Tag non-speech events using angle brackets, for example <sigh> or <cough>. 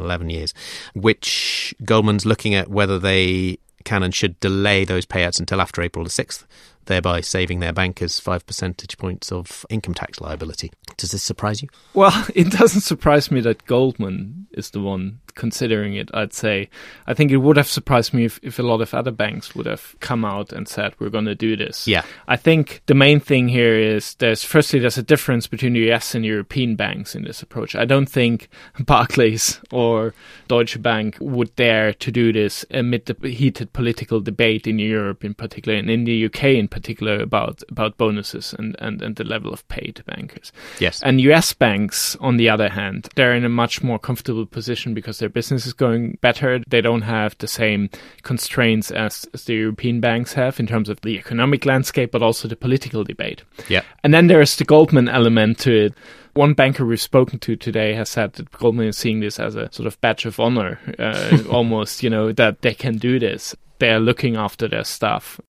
11 years, which Goldman's looking at whether they can and should delay those payouts until after April the 6th, thereby saving their bankers five percentage points of income tax liability. Does this surprise you? Well, <laughs> it doesn't surprise me that Goldman is the one considering it, I'd say. I think it would have surprised me if, if a lot of other banks would have come out and said, we're going to do this. Yeah. I think the main thing here is there's, firstly, there's a difference between the US and European banks in this approach. I don't think <laughs> Barclays or Deutsche Bank would dare to do this amid the heated political debate in Europe in particular and in the UK in particular about, about bonuses and, and, and the level of pay to bankers. Yes. And US banks, on the other hand, they're in a much more comfortable position because their business is going better. They don't have the same constraints as, as the European banks have in terms of the economic landscape, but also the political debate. Yeah. And then there's the Goldman element to it. One banker we've spoken to today has said that Goldman is seeing this as a sort of badge of honor, uh, <laughs> almost, you know, that they can do this. They're looking after their staff